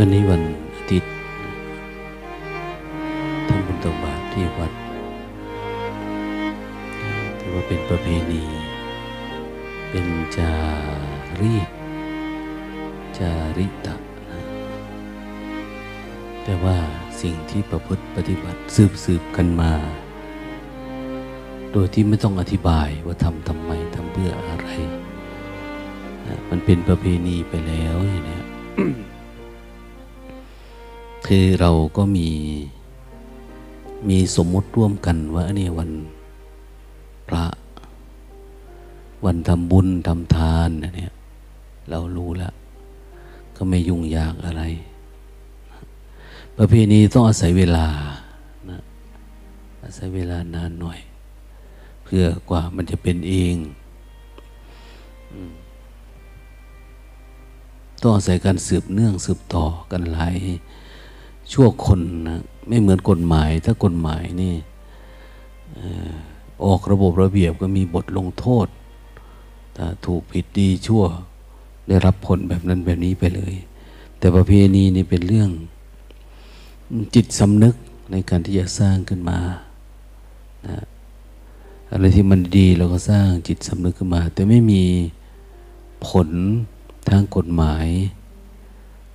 วันนี้วันอาทิตย์ทำบุญตักบาตรที่วัดถือว่าเป็นประเพณี เป็นจารีตจาริตะนะแต่ว่าสิ่งที่ประพฤติปฏิบัติสืบสืบกันมา โดยที่ไม่ต้องอธิบายว่าทำทำไมทำเพื่ออะไร มันเป็นประเพณีไปแล้วอย่างนี้ คือเราก็มี มีสมมติร่วมกันว่าเนี่ยวันพระ วันทำบุญทำทานนเนี่ยเรารู้แล้ว ก็ไม่ยุ่งยากอะไร ประเพณีต้องอาศัยเวลานะอาศัยเวลานานหน่อย เพื่อกว่ามันจะเป็นเองต้องอาศัยการสืบเนื่องสืบต่อกันหลาย ชั่วคนนะไม่เหมือนกฎหมาย ถ้ากฎหมายนี่ออออกระบบระเบียบก็มีบทลงโทษถ้าถูกผิดดีชั่วได้รับผลแบบนั้นแบบนี้ไปเลย แต่ประเพณีนี่เป็นเรื่องจิตสำนึกในการที่จะสร้างขึ้นมานะอะไรที่มันดีเราก็สร้างจิตสำนึกขึ้นมา แต่ไม่มีผลทางกฎหมาย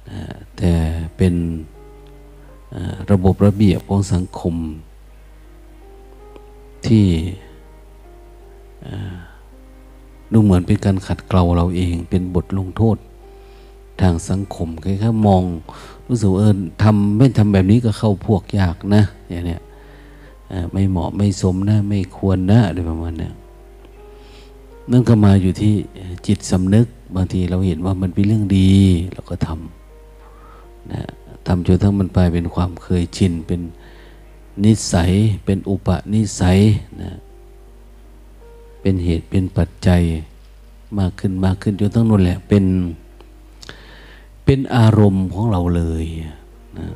นะแต่เป็น ระบบระเบียบของสังคม ที่ดูเหมือนเป็นการขัดเกลาเราเองเป็นบทลงโทษทางสังคมแค่มองรู้สึกเออทำไม่ทำแบบนี้ก็เข้าพวกยากนะอย่างเนี้ยไม่เหมาะไม่สมนะไม่ควรนะอะไรประมาณนี้นั่นก็มาอยู่ที่จิตสำนึก บางทีเราเห็นว่ามันเป็นเรื่องดี เราก็ทำนะ ทำจนทั้งมันไปเป็นความเคยชิน เป็นนิสัย เป็นอุปนิสัยนะเป็นเหตุเป็นปัจจัยมากขึ้นมากขึ้นจนทั้งนั้นแหละเป็นเป็นอารมณ์ของเราเลยนะ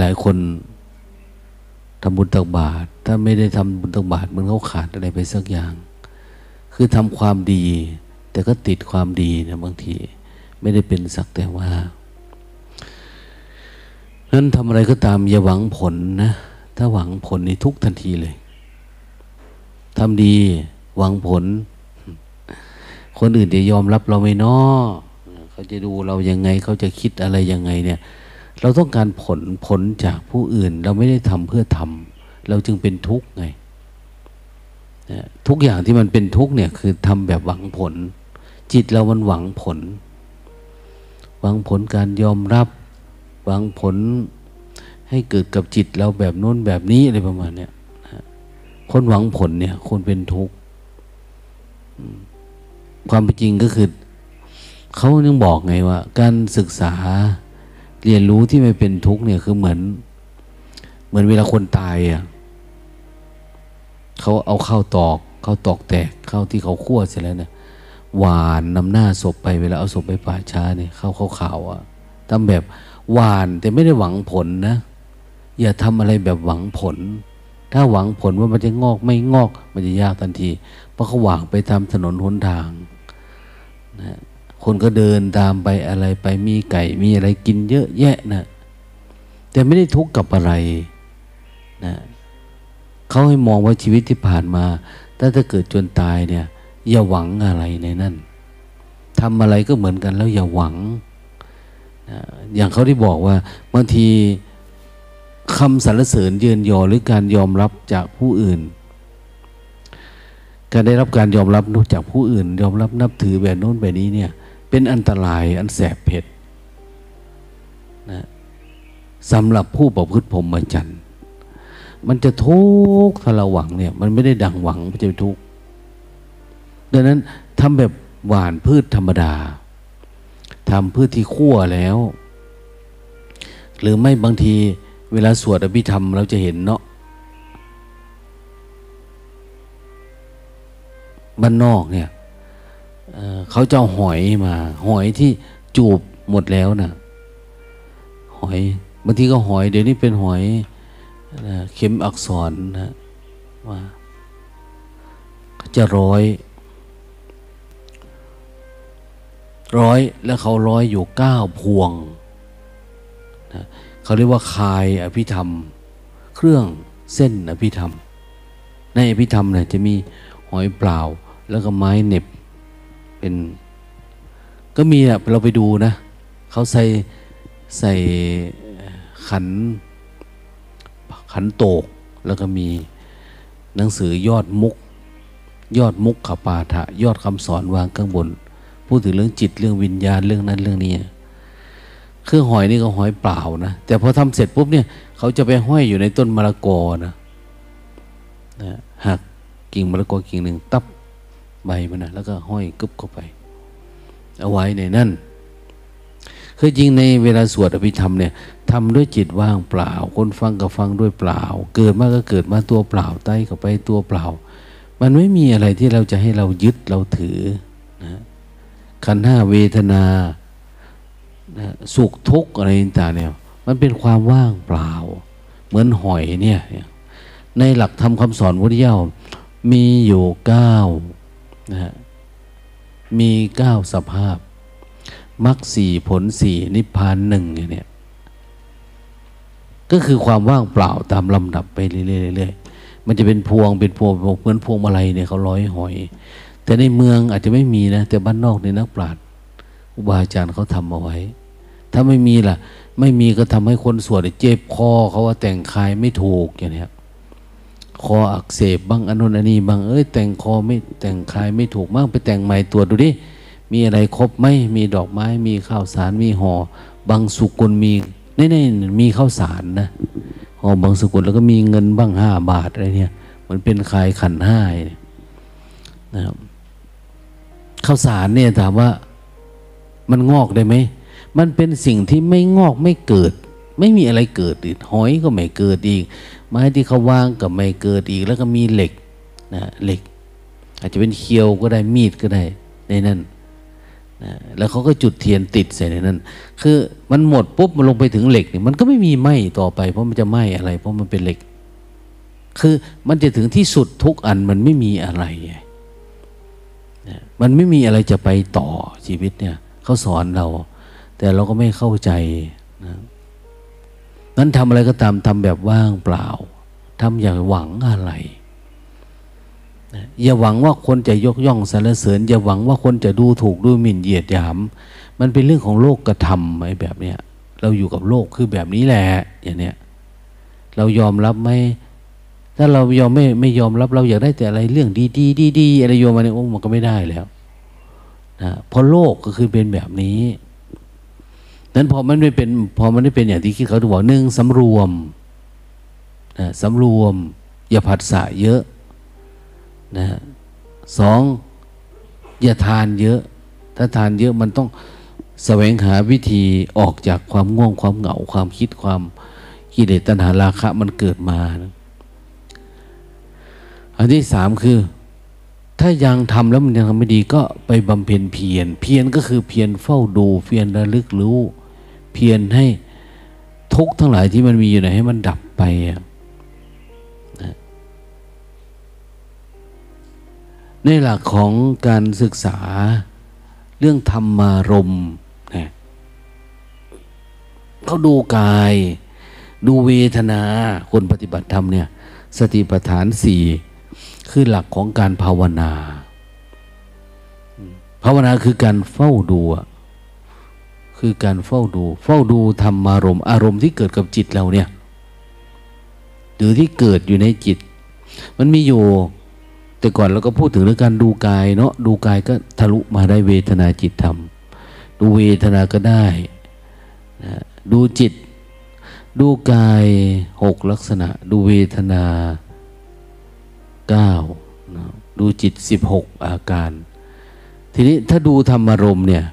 หลายคนทำบุญตักบาตรถ้าไม่ได้ทำบุญตักบาตรมันเขาขาดอะไรไปสักอย่าง คือทำความดี แต่ก็ติดความดีนะบางที ไม่ได้เป็นสักแต่ว่านั้นทำอะไรก็ตามอย่าหวังผลนะ ถ้าหวังผลนี่ทุกทันทีเลยทำดีหวังผล คนอื่นจะยอมรับเราไม่นอเขาจะดูเรายังไง เขาจะคิดอะไรยังไงเนี่ย เราต้องการผลผลจากผู้อื่น เราไม่ได้ทำเพื่อทำเราจึงเป็นทุกข์ไงทุกอย่างที่มันเป็นทุกข์เนี่ยคือทำแบบหวังผล จิตเรามันหวังผล หวังผลการยอมรับ หวังผลให้เกิดกับจิตเราแบบโน้นแบบนี้อะไรประมาณเนี้ยคนหวังผลเนี่ย คนเป็นทุกข์ความเป็นจริงก็คือเขายังบอกไงว่า การศึกษาเรียนรู้ที่ไม่เป็นทุกข์เนี่ยคือเหมือน เหมือนเวลาคนตายอะเขาเอาข้าวตอกข้าวตอกแตกข้าวที่เขาคั่วเสร็จแล้วเนี่ย หวานนำหน้าศพไปเวลาเอาศพไปป่าช้าเนี่ยเข้าเขาขาวอะทำแบบหวานแต่ไม่ได้หวังผลนะ อย่าทำอะไรแบบหวังผล ถ้าหวังผลว่ามันจะงอกไม่งอก มันจะยากทันทีเพราะเขาหวางไปตามถนนหนทางนะคนก็เดินตามไปอะไรไปมีไก่มีอะไรกินเยอะแยะนะแต่ไม่ได้ทุกข์กับอะไรนะเขาให้มองว่าชีวิตที่ผ่านมา ถ้าถ้าเกิดจนตายเนี่ย อย่าหวังอะไรในนั่นทำอะไรก็เหมือนกันแล้วอย่าหวัง อย่างเขาที่บอกว่าบางทีคำสรรเสริญเยือนยอหรือการยอมรับจากผู้อื่น การได้รับการยอมรับจากผู้อื่น ยอมรับนับถือแบบโน้นแบบนี้เนี่ยเป็นอันตรายอันแสบเผ็ดนะสำหรับผู้ประพฤติผมมาจันมันจะทุกข์ถ้าเราหวังเนี่ย มันไม่ได้ดังหวังมันจะทุกข์ ดังนั้นทำแบบหวานพืชธรรมดาทำพืชที่คั่วแล้ว หรือไม่บางทีเวลาสวดอภิธรรมเราจะเห็นเนาะบ้านนอกเนี่ยเเขาจะหอยมา หอยที่จูบหมดแล้วนะ่ะ หอยบางทีก็หอย เดี๋ยวนี้เป็นหอยเข็มอักษรนะว่าจะร้อย ร้อยแล้วเขาร้อยอยู่เก้าพวงนะเขาเรียกว่าคายอภิธรรม เครื่องเส้นอภิธรรม ในอภิธรรมเนี่ยจะมีหอยเปล่า แล้วก็ไม้เน็บเป็น ก็มีอะเราไปดูนะเขาใส่ใส่ขันขันโตก แล้วก็มีหนังสือยอดมุก ยอดมุกขปาฐะยอดคำสอนวางข้างบน พูดถึงเรื่องจิตเรื่องวิญญาณเรื่องนั้นเรื่องนี้เครื่องหอยนี่ก็หอยเปล่านะแต่พอทำเสร็จปุ๊บเนี่ย เขาจะไปห้อยอยู่ในต้นมะละกอนะนะหักกิ่งมะละกอกิ่งหนึ่งตับใบมันนะแล้วก็ห้อยกึบเข้าไป เอาไว้ในนั่นคือจริงในเวลาสวดอภิธรรมเนี่ยทำด้วยจิตว่างเปล่า คนฟังก็ฟังด้วยเปล่า เกิดมาก็เกิดมาตัวเปล่าไต้เข้าไปตัวเปล่า มันไม่มีอะไรที่เราจะให้เรายึดเราถือนะ ขันห้าเวทนาสุขทุกข์อะไรต่างเนี่ย มันเป็นความว่างเปล่า เหมือนหอยเนี่ย ในหลักธรรมคำสอนพุทธเจ้ามีอยู่เก้านะฮะมีเก้าสภาพมรรคสี่ผลสี่นิพพานหนึ่งอย่างเนี้ยก็คือความว่างเปล่าตามลำดับไปเรื่อยๆมันจะเป็นพวงเป็นพวงเหมือนพวงมาลัยเนี่ยเขาร้อยหอย แต่ในเมืองอาจจะไม่มีนะ แต่บ้านนอกในนักปราชญ์อุบาอาจารย์เขาทำเอาไว้ ถ้าไม่มีล่ะ ไม่มีก็ทำให้คนสวดเจ็บคอเขาว่าแต่งคายไม่ถูกอย่างนี้คออักเสบบางอนุนันนี้บางเอ้ยแต่งคอไม่แต่งคายไม่ถูกมากไปแต่งใหม่ตัวดูดิมีอะไรครบไหมมีดอกไม้ มีข้าวสารมีหอ่อบางสุกุลมีนี่นี่มีข้าวสารนะห่อบางสุกุลแล้วก็มีเงินบ้างห้าบาทอะไรเนี่ย มันเป็นคายขันห้านะครับ ข้าวสารเนี่ยถามว่ามันงอกได้ไหม มันเป็นสิ่งที่ไม่งอกไม่เกิด ไม่มีอะไรเกิดอีกหอยก็ไม่เกิดอีก ไม้ที่เขาวางก็ไม่เกิดอีก แล้วก็มีเหล็กนะเหล็ก อาจจะเป็นเคียวก็ได้มีดก็ได้ในนั้นนะแล้วเขาก็จุดเทียนติดใส่ในนั้น คือมันหมดปุ๊บมันลงไปถึงเหล็กเนี่ยมันก็ไม่มีไหมต่อไป เพราะมันจะไหมอะไร เพราะมันเป็นเหล็ก คือมันจะถึงที่สุดทุกอันมันไม่มีอะไร มันไม่มีอะไรจะไปต่อชีวิตเนี่ยเขาสอนเรา แต่เราก็ไม่เข้าใจนะนั้นทำอะไรก็ตามทำแบบว่างเปล่าทำอย่างหวังอะไรอย่าหวังว่าคนจะยกย่องสรรเสริญ อย่าหวังว่าคนจะดูถูกดูหมิ่นเหยียดหยาม มันเป็นเรื่องของโลกกระทำไอ้แบบเนี้ยเราอยู่กับโลกคือแบบนี้แหละอย่างเนี้ยเรายอมรับไหม ถ้าเรายอมไม่ไม่ยอมรับเราอยากได้แต่อะไรเรื่องดีดีดีดีอะไรโยมมาเนี่ยโอ้มันก็ไม่ได้แล้วนะเพราะโลกก็คือเป็นแบบนี้นั้นพอมันไม่เป็นพอมันไม่เป็นอย่างที่คิดเขาถูกบอกหนึ่งสำรวมนะสำรวม อย่าผัดสะเยอะนะสองอย่าทานเยอะ ถ้าทานเยอะมันต้องแสวงหาวิธีออกจากความง่วงความเหงาความคิดความกิเลสตัณหาราคะมันเกิดมานะ อันที่สามคือ ถ้ายังทำแล้วมันยังทำไม่ดีก็ไปบำเพ็ญเพียรเพียรก็คือเพียรเฝ้าดู เพียรระลึกรู้ เพียรให้ทุกทั้งหลายที่มันมีอยู่ไหนให้มันดับไปในหลักของการศึกษาเรื่องธรรมารมนะเขาดูกาย ดูเวทนา คนปฏิบัติธรรมเนี่ย สติปัฏฐานสี่ คือหลักของการภาวนา ภาวนาคือการเฝ้าดูคือการเฝ้าดู เฝ้าดูธรรมารมอารมณ์ที่เกิดกับจิตเราเนี่ยหรือที่เกิดอยู่ในจิต มันมีอยู่ แต่ก่อนเราก็พูดถึงเรื่องการดูกายเนาะดูกายก็ทะลุมาได้เวทนาจิตธรรม ดูเวทนาก็ได้นะดูจิต ดูกายหกลักษณะ ดูเวทนา เก้านะดูจิตสิบหกอาการ ทีนี้ถ้าดูธรรมารมเนี่ย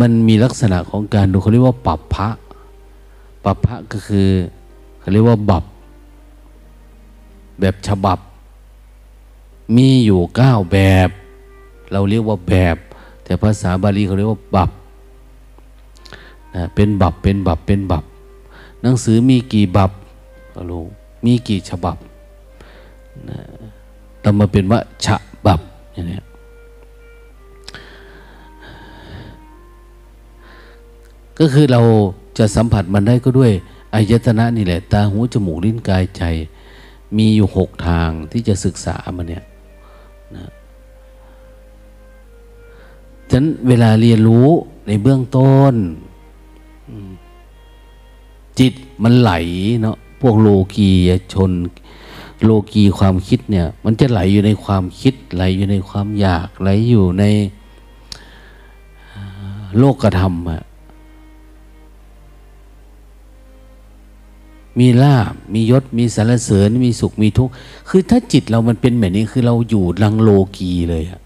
มันมีลักษณะของการดูเขาเรียกว่าปับพระปับพระก็คือเขาเรียกว่าบับ แบบฉบับ มีอยู่เก้าแบบ เราเรียกว่าแบบ แต่ภาษาบาลีเขาเรียกว่าบับนะเป็นบับเป็นบับเป็นบับ หนังสือมีกี่บับก็รู้มีกี่ฉบับ นะเรามาเป็นว่าฉบับอย่างนี้ก็คือเราจะสัมผัสมันได้ก็ด้วยอายตนะนี่แหละ ตาหูจมูกลิ้นกายใจ มีอยู่หกทางที่จะศึกษามันเนี่ยนะฉะนั้นเวลาเรียนรู้ในเบื้องต้น จิตมันไหลเนาะพวกโลกียชน โลกีความคิดเนี่ย มันจะไหลอยู่ในความคิด ไหลอยู่ในความอยาก ไหลอยู่ในโลกธรรมอะมีลาบมียศ มีสารเสริญ มีสุข มีทุกข์ คือถ้าจิตเรามันเป็นแบบนี้คือเราอยู่ลังโลกีเลยอะ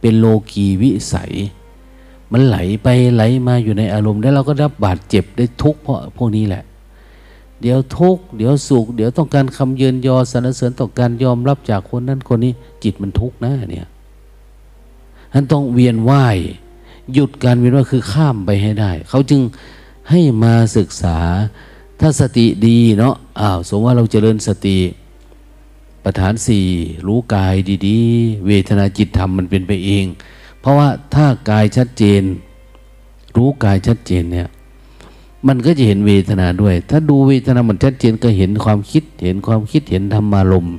เป็นโลกีวิสัย มันไหลไปไหลมาอยู่ในอารมณ์ แล้วเราก็รับบาดเจ็บได้ทุกข์เพราะพวกนี้แหละ เดี๋ยวทุกข์เดี๋ยวสุข เดี๋ยวต้องการคำเยินยอสรรเสริญต้องการยอมรับจากคนนั้นคนนี้ จิตมันทุกข์นะเนี่ยท่านต้องเวียนว่ายหยุดการเวียนว่ายคือข้ามไปให้ได้ เขาจึงให้มาศึกษา ถ้าสติดีเนาะอ้าวสมมติว่าเราเจริญสติประฐานสี่รู้กายดีๆ เวทนาจิตธรรมมันเป็นไปเอง เพราะว่าถ้ากายชัดเจน รู้กายชัดเจนเนี่ย มันก็จะเห็นเวทนาด้วย ถ้าดูเวทนามันชัดเจนก็เห็นความคิด เห็นความคิดเห็นธรรมารมณ์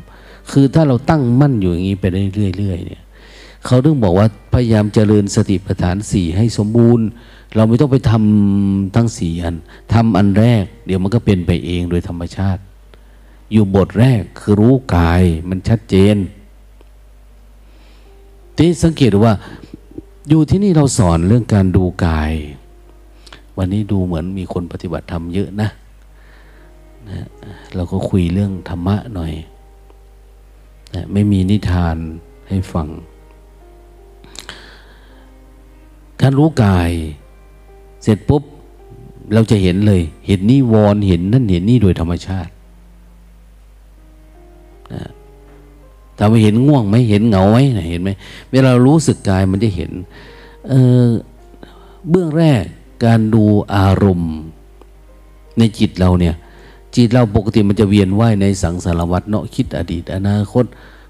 คือถ้าเราตั้งมั่นอยู่อย่างนี้ไปเรื่อยๆเนี่ยเขาถึงบอกว่าพยายามเจริญสติปัฏฐานสี่ให้สมบูรณ์ เราไม่ต้องไปทำทั้งสี่อันทำอันแรก เดี๋ยวมันก็เป็นไปเองโดยธรรมชาติ อยู่บทแรกคือรู้กายมันชัดเจนที่สังเกตว่าอยู่ที่นี่เราสอนเรื่องการดูกาย วันนี้ดูเหมือนมีคนปฏิบัติธรรมเยอะนะนะเราก็คุยเรื่องธรรมะหน่อยนะไม่มีนิทานให้ฟัง การรู้กาย เสร็จปุ๊บ เราจะเห็นเลย เห็นนี่วอนเห็นนั่นเห็นนี่โดยธรรมชาตินะถ้าไม่เห็นง่วงไหมเห็นเหงาไหมเห็นไหมเวลาเรารู้สึกกายมันจะเห็นเเบื้องแรก การดูอารมณ์ ในจิตเราเนี่ย จิตเราปกติมันจะเวียนว่ายในสังสารวัฏเนาะคิดอดีต อนาคต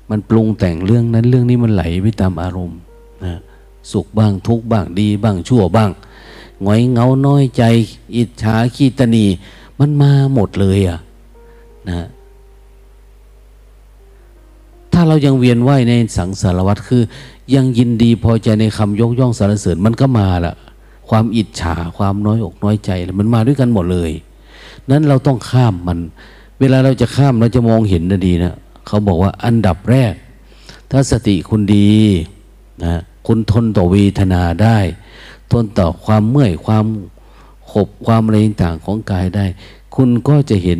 มันปรุงแต่งเรื่องนั้นเรื่องนี้มันไหลไปตามอารมณ์นะสุขบ้างทุกบ้างดีบ้างชั่วบ้างหงอยเงาน้อยใจ อิจฉาขีตนี มันมาหมดเลยอะนะถ้าเรายังเวียนว่ายในสังสารวัฏคือ ยังยินดีพอใจในคำยกย่องสรรเสริญมันก็มาละ ความอิจฉาความน้อยอกน้อยใจ มันมาด้วยกันหมดเลย นั้นเราต้องข้ามมัน เวลาเราจะข้ามเราจะมองเห็นนะดีนะเขาบอกว่าอันดับแรก ถ้าสติคุณดีนะคุณทนต่อเวทนาได้ ทนต่อความเมื่อยความขบความอะไรต่างของกายได้ คุณก็จะเห็น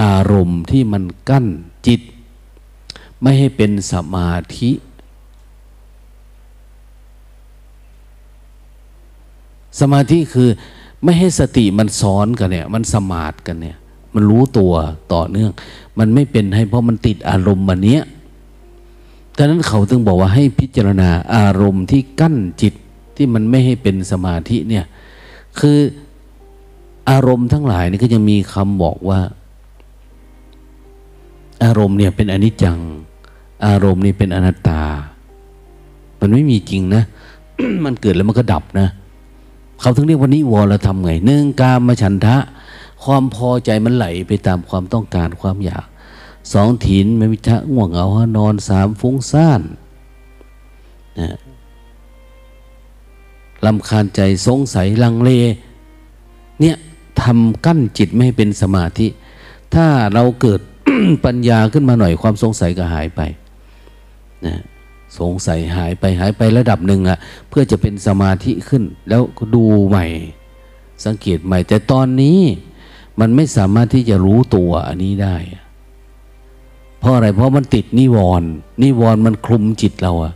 อารมณ์ที่มันกั้นจิต ไม่ให้เป็นสมาธิ สมาธิคือไม่ให้สติมันซ้อนกันเนี่ย มันสมาดกันเนี่ย มันรู้ตัวต่อเนื่อง มันไม่เป็นให้เพราะมันติดอารมณ์มันเนี้ยดังนั้นเขาถึงบอกว่าให้พิจารณาอารมณ์ที่กั้นจิตที่มันไม่ให้เป็นสมาธิเนี่ย คืออารมณ์ทั้งหลายนี่ก็จะมีคำบอกว่า อารมณ์เนี่ยเป็นอนิจจัง อารมณ์นี่เป็นอนัตตา มันไม่มีจริงนะ มันเกิดแล้วมันก็ดับนะ เขาถึงเรียกว่านิวรธรรมไงหนึ่งกามฉันทะ ความพอใจมันไหลไปตามความต้องการความอยากสองถินไม่มิทะง่วงเหงานอนสามฟุ้งซ่านนะลำคาญใจสงสัยลังเล เนี่ยทำกั้นจิตไม่ให้เป็นสมาธิ ถ้าเราเกิดปัญญาขึ้นมาหน่อยความสงสัยก็หายไปนะ สงสัยหายไปหายไประดับหนึ่งอะเพื่อจะเป็นสมาธิขึ้น แล้วก็ดูใหม่ สังเกตใหม่ แต่ตอนนี้มันไม่สามารถที่จะรู้ตัวอันนี้ได้ เพราะอะไรเพราะมันติดนิวรณ์นิวรณ์มันคลุมจิตเราอะ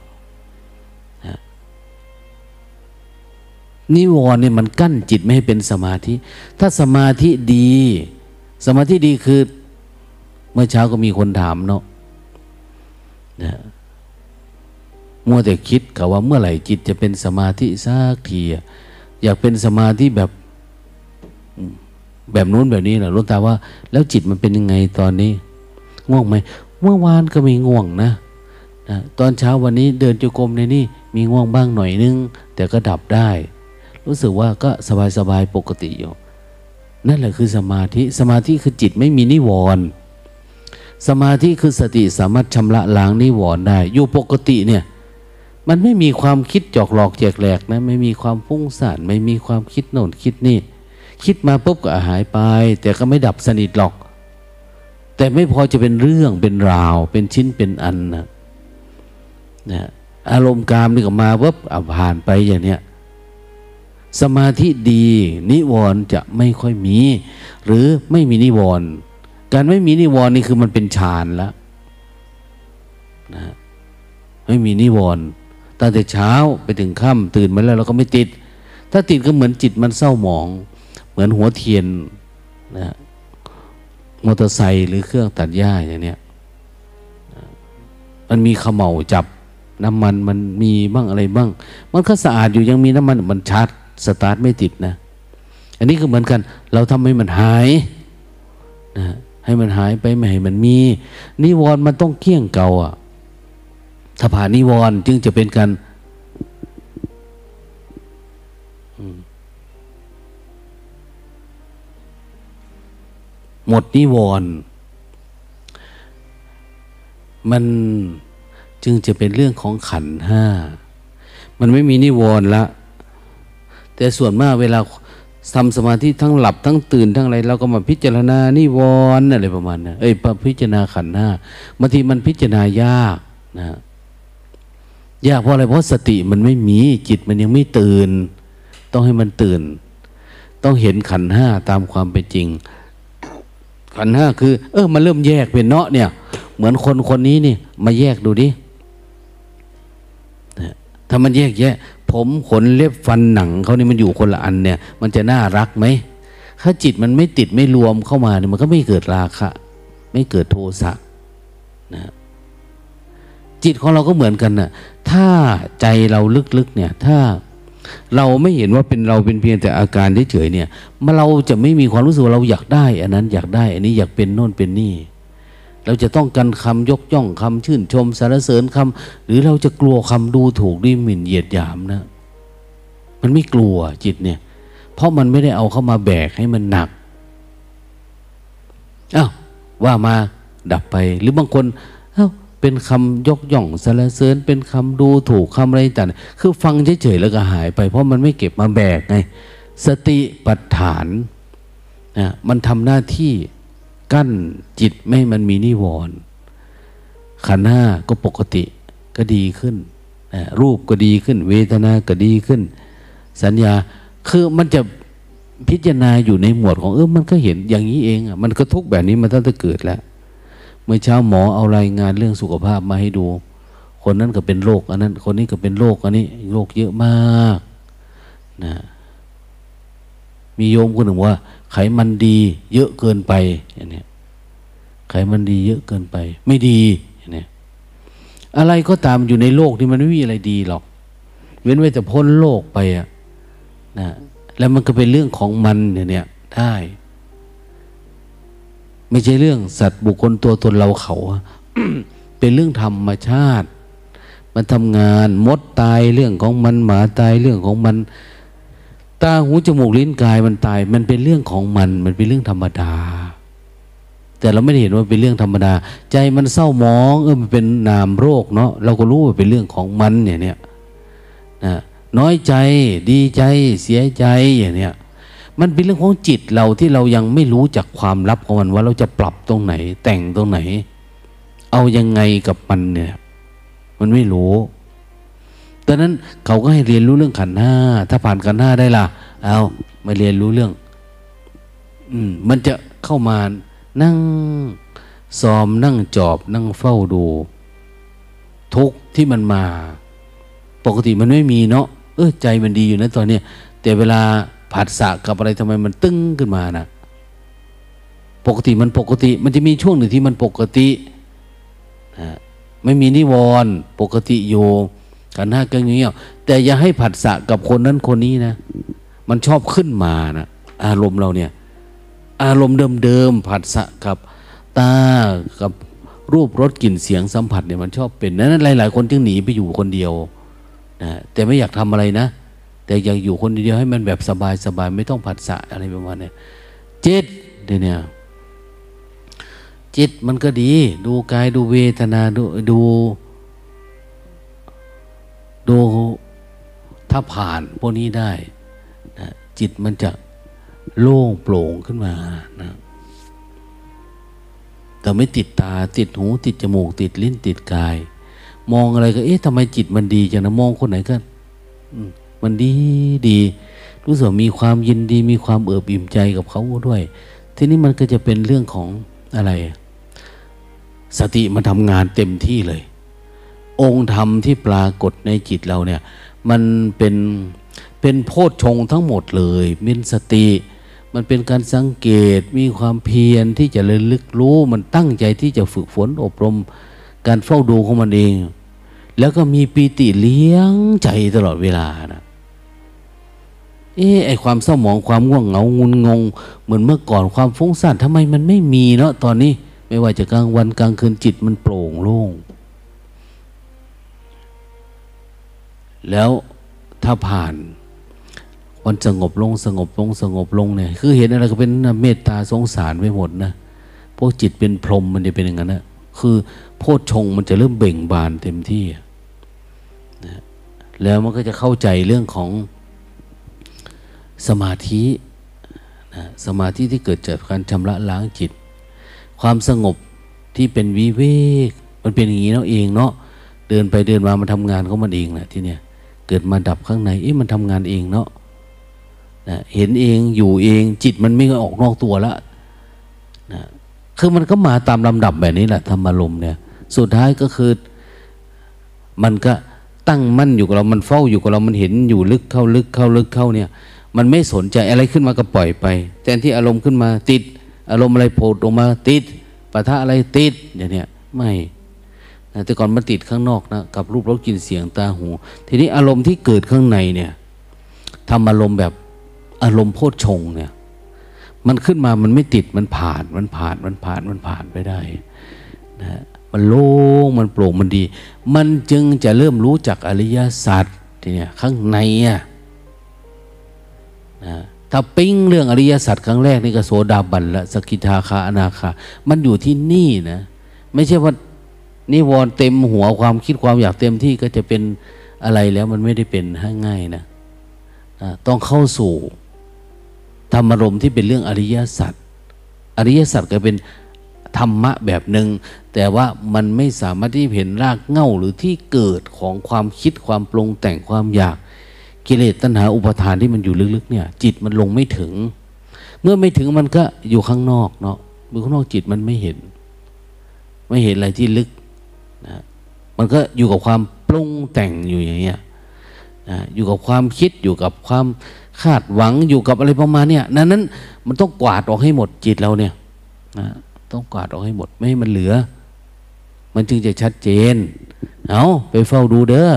นิวรณ์เนี่ยมันกั้นจิตไม่ให้เป็นสมาธิ ถ้าสมาธิดี สมาธิดีคือ เมื่อเช้าก็มีคนถามเนาะนะ มัวแต่คิดกับว่าเมื่อไหร่จิตจะเป็นสมาธิสักทีอยากเป็นสมาธิแบบแบบนู้นแบบนี้นะรู้ตาว่า แล้วจิตมันเป็นยังไงตอนนี้ ง่วงไหมเมื่อวานก็มีง่วงนะนะ ตอนเช้าวันนี้เดินจุกรมในนี่มีง่วงบ้างหน่อยนึง แต่ก็ดับได้ รู้สึกว่าก็สบายสบายปกติอยู่ นั่นแหละคือสมาธิสมาธิคือจิตไม่มีนิวรณ์สมาธิคือสติสามารถชำระล้างนิวรณ์ได้ อยู่ปกติเนี่ย มันไม่มีความคิดจอกหลอกแจกแหลกนะ ไม่มีความฟุ้งซ่านไม่มีความคิดโน่นคิดนี่ คิดมาปุ๊บก็หายไป แต่ก็ไม่ดับสนิทหรอก แต่ไม่พอจะเป็นเรื่องเป็นราว เป็นชิ้นเป็นอันนะนะอารมณ์กามนี่ก็มาปุ๊บผ่านไปอย่างเนี้ยสมาธิดี นิวรณ์จะไม่ค่อยมี หรือไม่มีนิวรณ์การไม่มีนิวรณ์นี่คือมันเป็นฌานแล้วนะไม่มีนิวรณ์ ตั้งแต่เช้าไปถึงค่ำตื่นมาแล้วเราก็ไม่ติด ถ้าติดก็เหมือนจิตมันเศร้าหมอง เหมือนหัวเทียนนะมอเตอร์ไซค์หรือเครื่องตัดหญ้าอย่างเนี้ยมันมีขมเหลาจับน้ำมันมันมีบ้างอะไรบ้าง มันก็สะอาดอยู่ยังมีน้ำมันมันชาร์จสตาร์ทไม่ติดนะ อันนี้ก็เหมือนกัน เราทำให้มันหายนะให้มันหายไปไม่ให้มันมี นิวรณ์มันต้องเกี้ยงเก่าอะ ถ้าผ่านนิวรณ์จึงจะเป็นการหมดนิวรณ์มันจึงจะเป็นเรื่องของขันห้า มันไม่มีนิวรณ์ละ แต่ส่วนมากเวลาทำสมาธิทั้งหลับทั้งตื่นทั้งอะไรเราก็มาพิจารณานิวรณ์อะไรประมาณนั้นเอ้ยพิจารณาขันห้าบางทีมันพิจารณายากนะ ยากเพราะอะไรเพราะสติมันไม่มีจิตมันยังไม่ตื่น ต้องให้มันตื่น ต้องเห็นขันห้าตามความเป็นจริง ขันห้าคือ เออมันเริ่มแยกเป็นเนาะเนี่ย เหมือนคนคนนี้นี่มาแยกดูดิถ้ามันแยกแยะ ผมขนเล็บฟันหนังเขานี่มันอยู่คนละอันเนี่ย มันจะน่ารักไหมถ้าจิตมันไม่ติดไม่รวมเข้ามาเนี่ยมันก็ไม่เกิดราคะ ไม่เกิดโทสะนะจิตของเราก็เหมือนกันนะ่ะ ถ้าใจเราลึกๆเนี่ยถ้าเราไม่เห็นว่าเป็นเราเป็นเพียงแต่อาการเฉยๆเนี่ยมาเราจะไม่มีความรู้สึกว่าเราอยากได้ อันนั้นอยากได้ อันนี้อยากเป็นโน่นเป็นนี่ เราจะต้องการคำยกย่องคำชื่นชมสรรเสริญคำหรือเราจะกลัวคำดูถูกดิหมิ่นเหยียดหยามนะ มันไม่กลัวจิตเนี่ย เพราะมันไม่ได้เอาเข้ามาแบกให้มันหนักอ้าวว่ามาดับไปหรือบางคนอ้าว เป็นคำยกย่องสรรเสริญ เป็นคำดูถูกคำอะไรต่างคือฟังเฉยๆแล้วก็หายไป เพราะมันไม่เก็บมาแบกไง สติปัฏฐานนะมันทำหน้าที่กั้นจิตไม่ให้มันมีนิวรณ์ขันห้าก็ปกติก็ดีขึ้นนะรูปก็ดีขึ้น เวทนาก็ดีขึ้น สัญญาคือมันจะพิจารณาอยู่ในหมวดของเออมันก็เห็นอย่างนี้เองอะมันก็ทุกแบบนี้มันตั้งแต่เกิดแล้ว เมื่อเช้าหมอเอารายงานเรื่องสุขภาพมาให้ดู คนนั้นก็เป็นโรคอันนั้น คนนี้ก็เป็นโรคอันนี้โรคเยอะมากนะมีโยมคนหนึ่งว่า ไขมันดี เยอะเกินไปอย่างนี้ไขมันดีเยอะเกินไป ไม่ดีอย่างนี้อะไรก็ตามอยู่ในโลกที่มันไม่มีอะไรดีหรอก เว้นไว้แต่พ้นโลกไปอะนะแล้วมันก็เป็นเรื่องของมันเนี่ยได้ ไม่ใช่เรื่องสัตว์บุคคลตัวตนเราเขา เป็นเรื่องธรรมชาติ มันทำงานมดตายเรื่องของมันหมาตายเรื่องของมัน ตาหูจมูกลิ้นกายมันตาย มันเป็นเรื่องของมัน มันเป็นเรื่องธรรมดา แต่เราไม่ได้เห็นว่าเป็นเรื่องธรรมดา ใจมันเศร้ามองเออมันเป็นนามโรคเนาะเราก็รู้ว่าเป็นเรื่องของมันเนี่ยเนี่ยนะน้อยใจดีใจเสียใจอย่างเนี้ย มันเป็นเรื่องของจิตเราที่เรายังไม่รู้จักความลับของมันว่าเราจะปรับตรงไหน แต่งตรงไหน เอายังไงกับมันเนี่ย มันไม่รู้ดังนั้นเขาก็ให้เรียนรู้เรื่องขันห้าถ้าผ่านขันห้าได้ล่ะ เอามาเรียนรู้เรื่อง อืม มันจะเข้ามานั่งซ้อมนั่งจอบ นั่งเฝ้าดู ทุกที่มันมา ปกติมันไม่มีเนาะเออใจมันดีอยู่นะตอนเนี้ยแต่เวลา ผัดสะกับอะไรทำไมมันตึ้งขึ้นมานะปกติมันปกติ มันจะมีช่วงหนึ่งที่มันปกตินะไม่มีนิวรณ์ปกติอยู่ขันห้าก็เงี้ยแต่อย่าให้ผัสสะกับคนนั้นคนนี้นะ มันชอบขึ้นมานะอารมณ์เราเนี่ย อารมณ์เดิมๆผัสสะกับตากับรูปรสกลิ่นเสียงสัมผัสเนี่ยมันชอบเป็นนั้นหลาย ๆ คนจึงหนีไปอยู่คนเดียวนะแต่ไม่อยากทำอะไรนะ แต่อยากอยู่คนเดียวให้มันแบบสบายสบายไม่ต้องผัสสะอะไรประมาณเนี้ยจิตเนี่ยจิตมันก็ดี ดูกายดูเวทนาดูดูดูถ้าผ่านพวกนี้ได้นะจิตมันจะโล่งโปร่งขึ้นมานะแต่ไม่ติดตาติดหูติดจมูก ติดลิ้นติดกาย มองอะไรก็เอ๊ะทำไมจิตมันดีจังนะมองคนไหนก็ มันดีดี รู้สึกมีความยินดีมีความเอิบอิ่มใจกับเขาด้วย ทีนี้มันก็จะเป็นเรื่องของอะไร สติมันทำงานเต็มที่เลย องค์ธรรมที่ปรากฏในจิตเราเนี่ย มันเป็นเป็นโพชฌงทั้งหมดเลยมินสติ มันเป็นการสังเกตมีความเพียรที่จะเลยลึกรู้ มันตั้งใจที่จะฝึกฝนอบรม การเฝ้าดูของมันเอง แล้วก็มีปีติเลี้ยงใจตลอดเวลานะ เออไอความเศร้าหมองความง่วงเหงางุนงง เหมือนเมื่อก่อนความฟุ้งซ่านทำไมมันไม่มีเนาะตอนนี้ ไม่ว่าจะกลางวันกลางคืนจิตมันโปร่งโล่งแล้วถ้าผ่านมันสงบลงสงบลงสงบลงเนี่ย คือเห็นอะไรก็เป็นเมตตาสงสารไปหมดนะพวกจิตเป็นพรหมมันจะเป็นอย่างนั้นนะคือโพชฌงมันจะเริ่มเบ่งบานเต็มที่นะแล้วมันก็จะเข้าใจเรื่องของ สมาธินะสมาธิที่เกิดจากการชำระล้างจิต ความสงบที่เป็นวิเวกมันเป็นอย่างนี้เนาะเองเนาะเดินไปเดินมามันทำงานของมันเองแหละที่เนี้ยเกิดมาดับข้างในเอ๊ะมันทำงานเองเนาะนะเห็นเองอยู่เองจิตมันไม่ออกนอกตัวแล้วนะคือมันก็มาตามลำดับแบบนี้แหละธรรมารมเนี่ยสุดท้ายก็คือมันก็ตั้งมั่นอยู่กับเรา มันเฝ้าอยู่กับเรา มันเห็นอยู่ลึกเข้าลึกเข้าลึกเข้าเนี่ย มันไม่สนใจอะไรขึ้นมาก็ปล่อยไป แทนที่อารมณ์ขึ้นมาติด อารมณ์อะไรโผล่ออกมาติดปะทะอะไรติดอย่างเนี้ยไม่แต่ก่อนมันติดข้างนอกนะกับรูปรสกลิ่นเสียงตาหู ทีนี้อารมณ์ที่เกิดข้างในเนี่ยทำอารมณ์แบบอารมณ์โพชฌงเนี่ยมันขึ้นมามันไม่ติดมันผ่านมันผ่านมันผ่านมันผ่านไปได้นะมันโล่งมันโปร่งมันดี มันจึงจะเริ่มรู้จักอริยสัจทีเนี้ยข้างในอะ นะถ้าปิ้งเรื่องอริยสัจครั้งแรกนี่ก็โสดาบันละสกิทาคาอนาคา มันอยู่ที่นี่นะ ไม่ใช่ว่านิวรณ์เต็มหัวความคิดความอยากเต็มที่ก็จะเป็นอะไรแล้วมันไม่ได้เป็นง่ายนะต้องเข้าสู่ธรรมรมที่เป็นเรื่องอริยสัจอริยสัจก็เป็นธรรมะแบบหนึง่งแต่ว่ามันไม่สามารถที่เห็นรากเง่าหรือที่เกิดของความคิดความปรุงแต่งความอยาก กิเลสตัณหาอุปทานที่มันอยู่ลึกๆเนี่ย จิตมันลงไม่ถึง เมื่อไม่ถึงมันก็อยู่ข้างนอกเนาะมือข้างนอกจิตมันไม่เห็น ไม่เห็นอะไรที่ลึกนะมันก็อยู่กับความปรุงแต่งอยู่อย่างเงี้ยนะอยู่กับความคิดอยู่กับความคาดหวังอยู่กับอะไรประมาณเนี้ยนั้นนั้นมันต้องกวาดออกให้หมดจิตเราเนี่ยนะต้องกวาดออกให้หมดไม่ให้มันเหลือ มันจึงจะชัดเจน เอาไปเฝ้าดูเด้อ